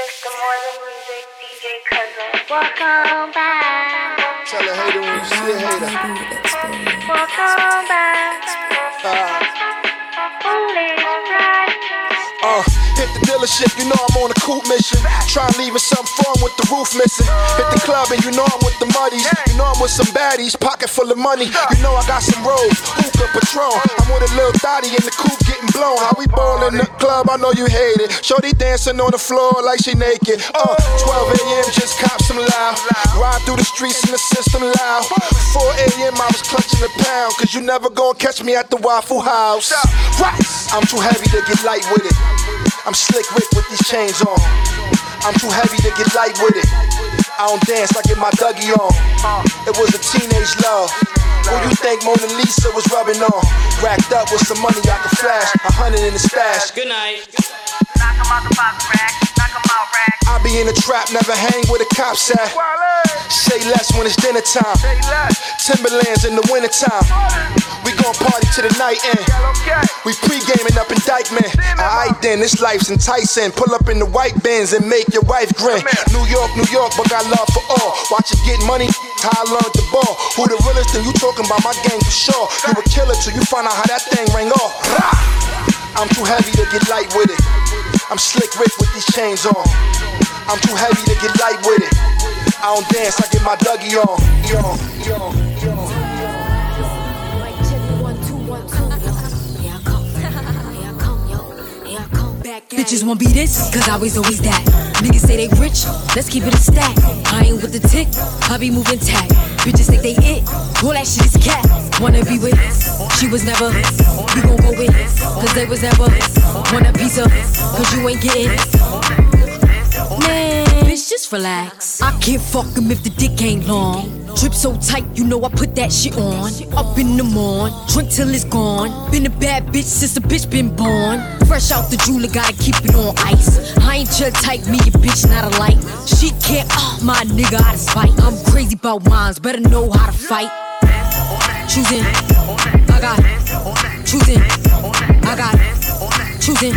Mr. More Music, DJ Cousin. Welcome back. Tell a hater when you see a hater. Welcome back. Uh, Foolish pride. uh, hit the dealership, you know I'm on a coupe mission. Try and leave it something fun with the roof missing. Hit the club and you know I'm with the muddies. You know I'm with some baddies, pocket full of money. You know I got some rolls, hookah, Patron. I'm with a little thotty in the coupe getting blown. How we ball in the club, I know you hate it. Shorty dancing on the floor like she naked. Uh, 12 a.m. just cop some loud. Ride through the streets in the system loud. 4 a.m. I was clutching a pound. Cause you never gonna catch me at the Waffle House. I'm too heavy to get light with it. I'm slick Rick with these chains on. I'm too heavy to get light with it. I don't dance, I get my Dougie on. It was a teenage love. Who you think Mona Lisa was rubbing on? Racked up with some money I could flash. A hundred in the stash. Good night. Knock 'em out the box rack. Knock 'em out rack. I be in the trap, never hang with a cops at. Say less when it's dinner time. Timberlands in the wintertime. We gon' party to the night end. We pre-gaming up in Dyckman. Alright then, this life's enticing. Pull up in the white bins and make your wife grin. New York, New York, but got love for all. Watch it get money, how I learned the ball. Who the realest? Then you talking about my gang for sure. You a killer till you find out how that thing rang off. I'm too heavy to get light with it. I'm slick Rick with these chains on. I'm too heavy to get light with it. I don't dance, I get my Dougie on. Yo, yo. Bitches won't be this, cause I was always that. Niggas say they rich, let's keep it a stack. I ain't with the tick, I be moving tack. Bitches think they it, all that shit is cat. Wanna be with, she was never. You gon' go with, cause they was never. Want a piece of, cause you ain't getting. Man, bitch, just relax. I can't fuck him if the dick ain't long. Drip so tight, you know I put that shit on. Up in the morn, drink till it's gone. Been a bad bitch since the bitch been born. Fresh out the jeweler, gotta keep it on ice. I ain't chill type, me a bitch, not a light. She can't, ah, my nigga out of spite. I'm crazy about mines, better know how to fight. Choosing, I got, it. choosing, I got, it. choosing.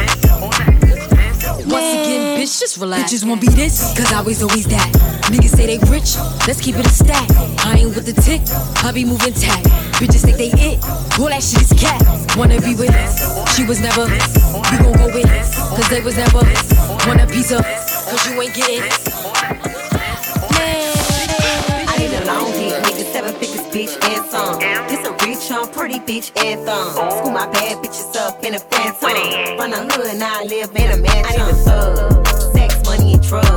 Once again, bitch, just relax. Bitches won't be this, cause I was always that. Niggas say they rich, let's keep it a stack. I ain't with the tick, I be moving tack. Bitches think they it, all that shit is cat. Wanna be with, us, she was never. You gon' go with, cause they was never. Want a piece of, cause you ain't getting. I need a long dick, nigga, seven figures, bitch, and some. This a rich, on pretty bitch, and thumb. School my bad bitches up in a phantom. Run a hood, now I live in a mansion. I need a thug, and drugs.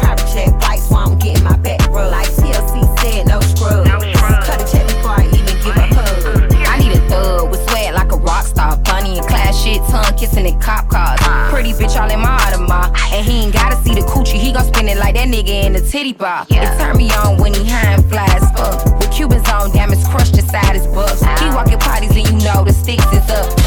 Private check flights while I'm getting my back rubbed. Like TLC said, no scrubs. Cut a check before I even give a hug. Mm-hmm. I need a thug with swag like a rock star. Bunny and class shit, tongue kissing in cop cars. Ah. Pretty bitch all in my Audemars. And he ain't gotta see the coochie, he gon' spend it like that nigga in the titty bar. It turn me on when he high and fly as fuck. With Cubans on damage, crushed inside his bucks. He ah. walking parties and you know the sticks is up.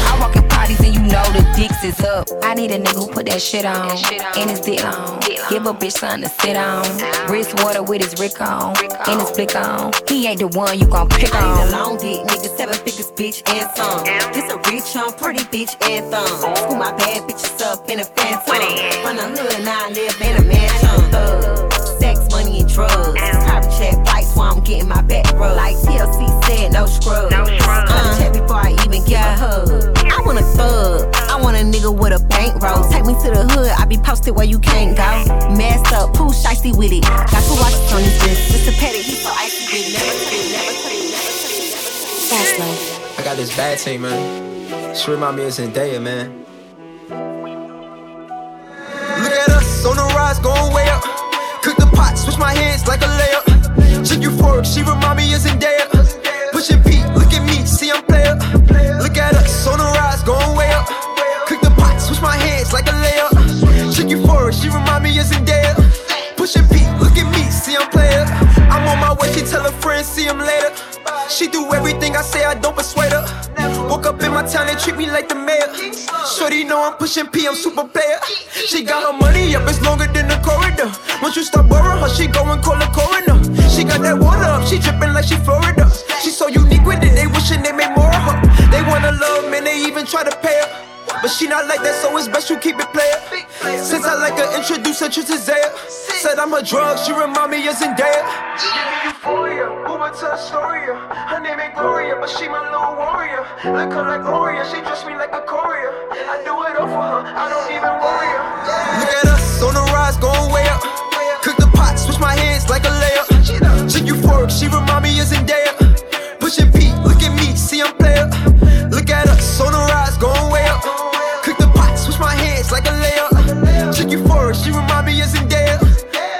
Know the dicks is up. I need a nigga who put that shit on. And his dick on. Give a bitch something to sit on. Wrist water with his Rick on. And his flick on. He ain't the one you gon' pick on. I need a long dick, nigga, seven figures, bitch, and some. This a rich, on pretty bitch, and thumb. School my bad bitches up in a phantom. From the hood, now I live in a mansion. Thug, sex, money, and drugs. Private check flights while I'm getting my back rubbed. Like TLC said, no scrubs. Cut a check before I even give a hug. Nigga with a bankroll. Take me to the hood, I be posted where you can't go. Masked up, poo shicey with it. Got two watches on his wrist. Just a petty, he so icy with it. Never never never never. Fast life. I got this bad team, man. She remind me of Zendaya, man. Look at us on the rise, going way up. Cook the pot, switch my hands like a layup. Chick euphoric, she remind me of Zendaya. Pushing P, look at me, see I'm player. Look at us on the rise, going way up. My hands like a layup. Chick euphoric, she remind me of Zendaya. Pushing P, look at me, see I'm player. I'm on my way, she tell her friends, see him later. She do everything I say, I don't persuade her. Woke up in my town, they treat me like the mayor. Shorty know I'm pushing P, I'm super player. She got her money up, it's longer than the corridor. Once you stop borrowing her, she go and call the coroner. She got that water up, she dripping like she Florida. She so unique with it, they wishing they made more of her. They wanna love, man, they even try to pay her. But she not like that, so it's best you keep it player. Since I like her, introduce her to Zaya. Said I'm a drug, she remind me of Zendaya. Give me euphoria, Uber to Astoria. Her name ain't Gloria, but she my little warrior. Look her like Gloria, she dress me like a courier. I do it all for her, I don't even worry her. Look at us on the rise, going way up. Cook the pot, switch my hands like a layup. Chick euphoric, she remind me of Zendaya. Pushing euphoric, she remind me of Zendaya.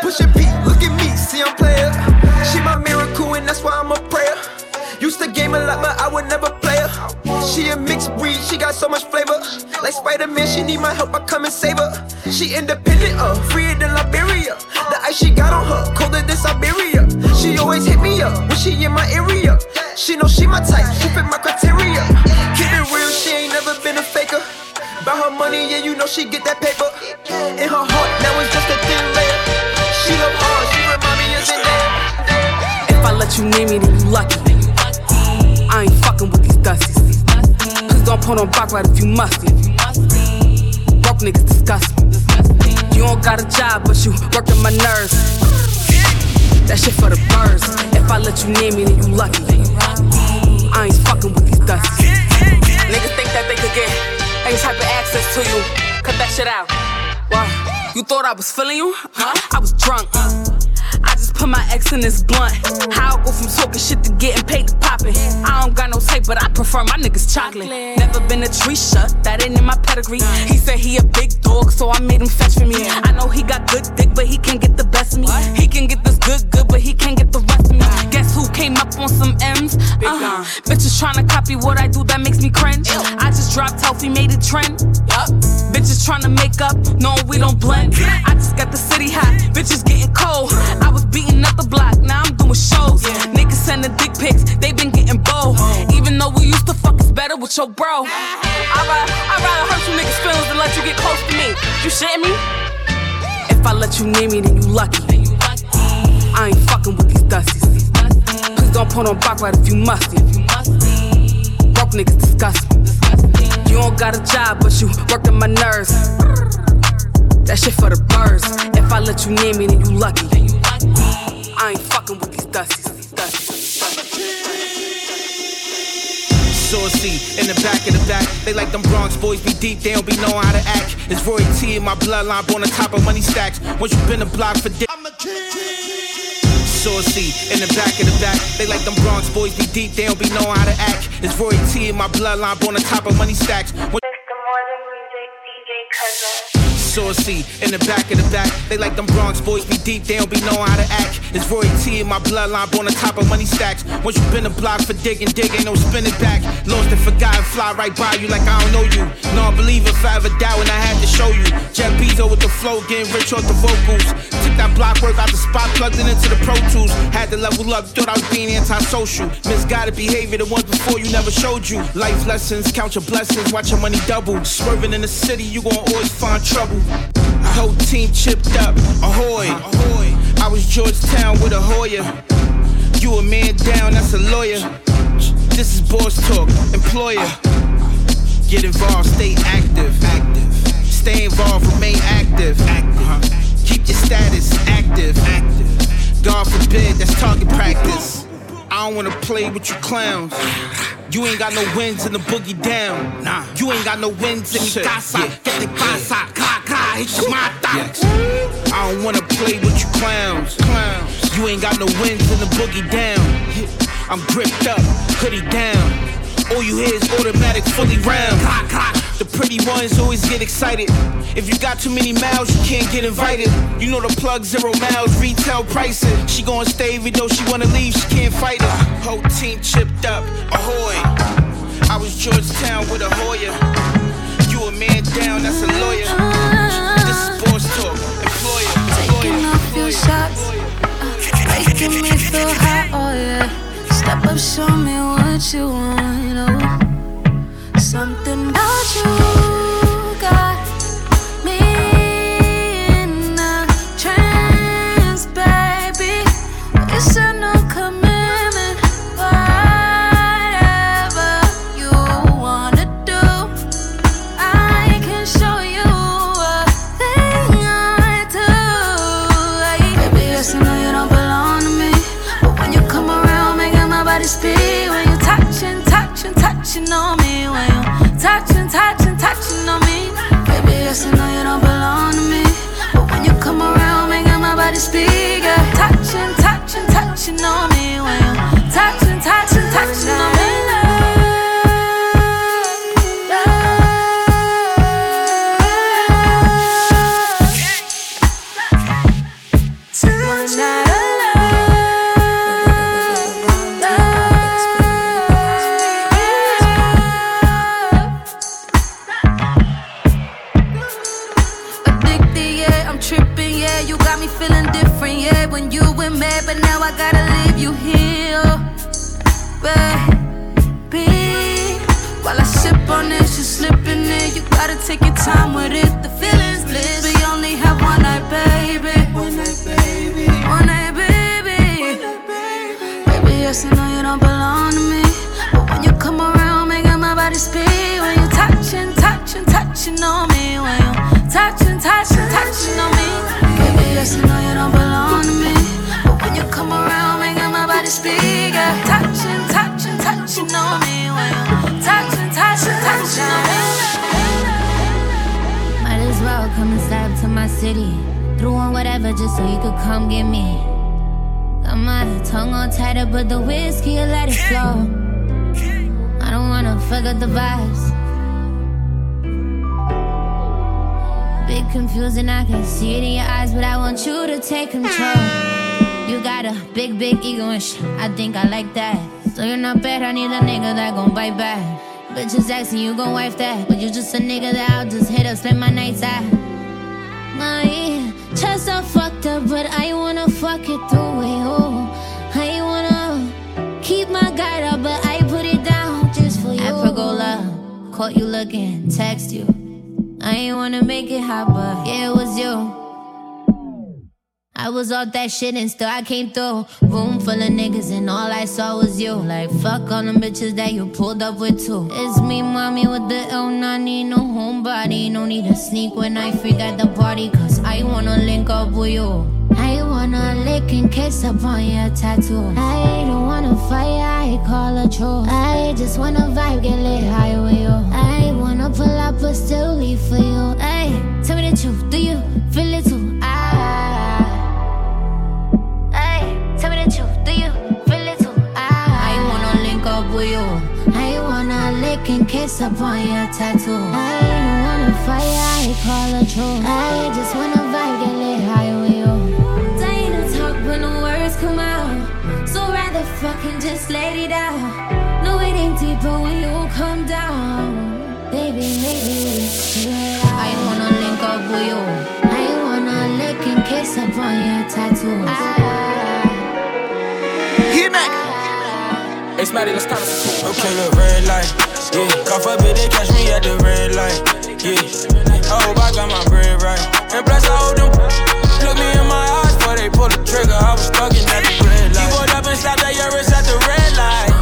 Pushing P, look at me, see I'm player. She my miracle, and that's why I'm a prayer. Used to game a lot, but I would never play her. She a mixed breed, she got so much flavor. Like Spider-Man, she need my help, I come and save her. She independent, uh, freer than Liberia. The ice she got on her, colder than Siberia. She always hit me up when she in my area. She know she my type, she fit my criteria. Money, yeah, you know she get that paper. In her heart, now it's just a thin layer. She love hard, she remind me of Zendaya. If I let you name me, then you lucky. I ain't fucking with these dusties. Please don't put on back right if you musty. Broke niggas disgust me. You don't got a job, but you working my nerves. That shit for the birds. If I let you name me, then you lucky. I ain't fucking with these dusties. Niggas think that they could get any type of access to you. Cut that shit out. Why? You thought I was feeling you? Huh? I was drunk. Put my ex in this blunt. How I go from talking shit to getting paid to poppin'. I don't got no tape, but I prefer my niggas chocolate. Never been a tree shut, that ain't in my pedigree. He said he a big dog, so I made him fetch for me. I know he got good dick, but he can't get the best of me. He can get this good, good, but he can't get the rest of me. Guess who came up on some M's? Uh, bitches tryna copy what I do, that makes me cringe. I just dropped healthy, made it trend. Bitches tryna make up, knowing we don't blend. I just got the city hot, bitches getting cold. I was beating up the block, now I'm doing shows. Niggas sending dick pics, they been getting bold. Oh. Even though we used to fuck, it's better with your bro. I'd rather, I'd rather hurt you niggas' feelings than let you get close to me. You shitting me? If I let you near me, then you lucky. I ain't fucking with these dusties. Please don't put on back right if you musty. Broke niggas disgust me. You don't got a job, but you working my nerves. That shit for the birds. If I let you near me, then you lucky. I ain't fucking with these dusties. These dusties. Saucy in the back of the back. They like them Bronx boys be deep, they don't be knowing how to act. It's Roy T in my bloodline, born on top of money stacks. Once you been a block for dick. I'm a king saucy in the back of the back. They like them Bronx boys be deep, they don't be knowing how to act. It's Roy T in my bloodline, born on top of money stacks. Once Mr. Morning Music, DJ Cousin. Saucy in the back of the back. They like them Bronx boys be deep, they don't be knowing how to act. It's Roy T in my bloodline, born on top of money stacks. Once you been a block for digging, dig ain't no spinning back. Lost and forgotten, fly right by you like I don't know you. Non believer, forever doubt, and I had to show you. Jeff Bezos with the flow, getting rich off the vocals. Took that block work out the spot, plugged it into the Pro Tools. Had to level up, thought I was being antisocial. Misguided behavior, the ones before you never showed you. Life lessons, count your blessings, watch your money double. Swerving in the city, you gon' always find trouble. Whole team chipped up, ahoy. I was Georgetown with a Hoya. You a man down, that's a lawyer. This is boss talk, employer. Get involved, stay active. Active. Stay involved, remain active. Active. Keep your status active. Active. God forbid, that's target practice. I don't wanna play with you clowns. You ain't got no wins in the boogie down. Nah. You ain't got no wins in the casa. Get the casa. Ka ka. Hit your mata. I don't wanna play with you clowns. Clowns. You ain't got no wins in the boogie down. I'm gripped up, hoodie down. All you hear is automatic, fully round. Clock, clock. The pretty ones always get excited. If you got too many miles, you can't get invited. You know the plug zero miles, retail pricing. She gon' stay even though she wanna leave, she can't fight it. Whole team chipped up, ahoy. I was Georgetown with a Hoya. You a man down, that's a lawyer. This is boss talk, employer. Taking employer, off your shots, making uh, me feel hot, oh yeah. Step up, show me what you want, oh. Something this be? Went mad, but now I gotta leave you here, baby. While I sip on this, you slipping in. You gotta take your time with it. The feelings bliss. We only have one night, baby. One night, baby. One night, baby. Baby, yes, I know you don't belong to me. But when you come around, making my body speak. When you touching, touching, touching on touching, touching on me. Might as well come and step to my city. Threw on whatever just so you could come get me. Got my tongue all tighter, but the whiskey, let it flow. I don't wanna fuck up the vibes. Bit confusing, I can see it in your eyes, but I want you to take control. You got a big, big ego and shit. I think I like that. So you're not bad, I need a nigga that gon' bite back. Bitches asking you gon' wife that, but you just a nigga that I'll just hit up, spend my nights at. My chest all fucked up, but I wanna fuck it through it. Oh, I wanna keep my guard up, but I put it down just for you. Pergola, caught you looking, text you. I ain't wanna make it hot, but yeah, it was you. I was off that shit and still I came through. Room full of niggas and all I saw was you. Like fuck all them bitches that you pulled up with too. It's me, mommy, with the L. I need no homebody. No need to sneak when I freak at the party. Cause I wanna link up with you. I wanna lick and kiss up on your tattoo. I don't wanna fight, I call a troll. I just wanna vibe, get lit high with you. I wanna pull up but still leave for you. Hey, tell me the truth, do you feel it too? Lick and up on your tattoo. I don't wanna fight, I call a troll. I just wanna vibe, get lit high with you. Dying to talk, but no words come out. So rather fucking just let it out. No, it ain't deeper when you come down. Baby, maybe it's too late. I wanna link up with you. I wanna lick and kiss up on your tattoos. Ah. Hit me. Hey, Smatty, let's start this. Okay, look, red light. Yeah, call for bitch, they catch me at the red light. Yeah, I hope I got my bread right. And plus, I hold them. Look me in my eyes before they pull the trigger. I was stuck in at the red light. He pulled up and stopped at Yaris at the red light.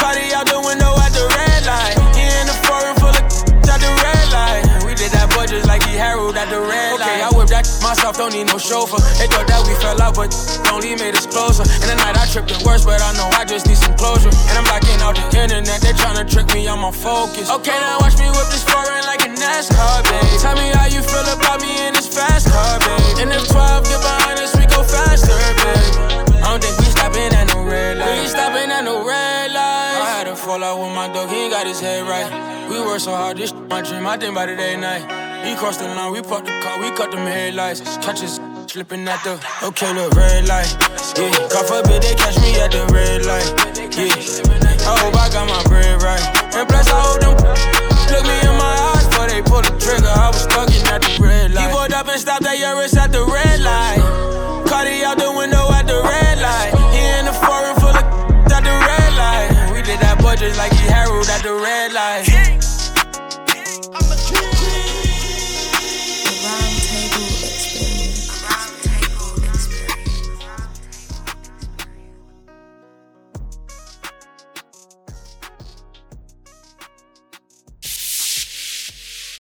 Party out the window at the red light. He in the foreign full of at the red light. We did that boy just like he Harold at the red light. Okay, I whipped that myself, don't need no chauffeur. They thought that we fell out, but only made us closer. In the night I tripped the worst, but I know I just need some closure. And I'm blocking the internet, they tryna trick me, on focus. Okay, now watch me whip this foreign like a NASCAR, babe. Tell me how you feel about me in this fast car, babe. And if 12 get behind us, we go faster, babe. I don't think we stopping at no red light. We stopping at no red light. I had a fallout with my dog, he ain't got his head right. We work so hard, this my dream, I think about it day and night. He crossed the line, we parked the car, we cut them headlights. Catch us slipping at the okay, look, red light. Yeah, call for bid, they catch me at the red light. Yeah, I hope I got my bread right. And bless, I hope them look me in my eyes before they pull the trigger. I was fucking at the red light.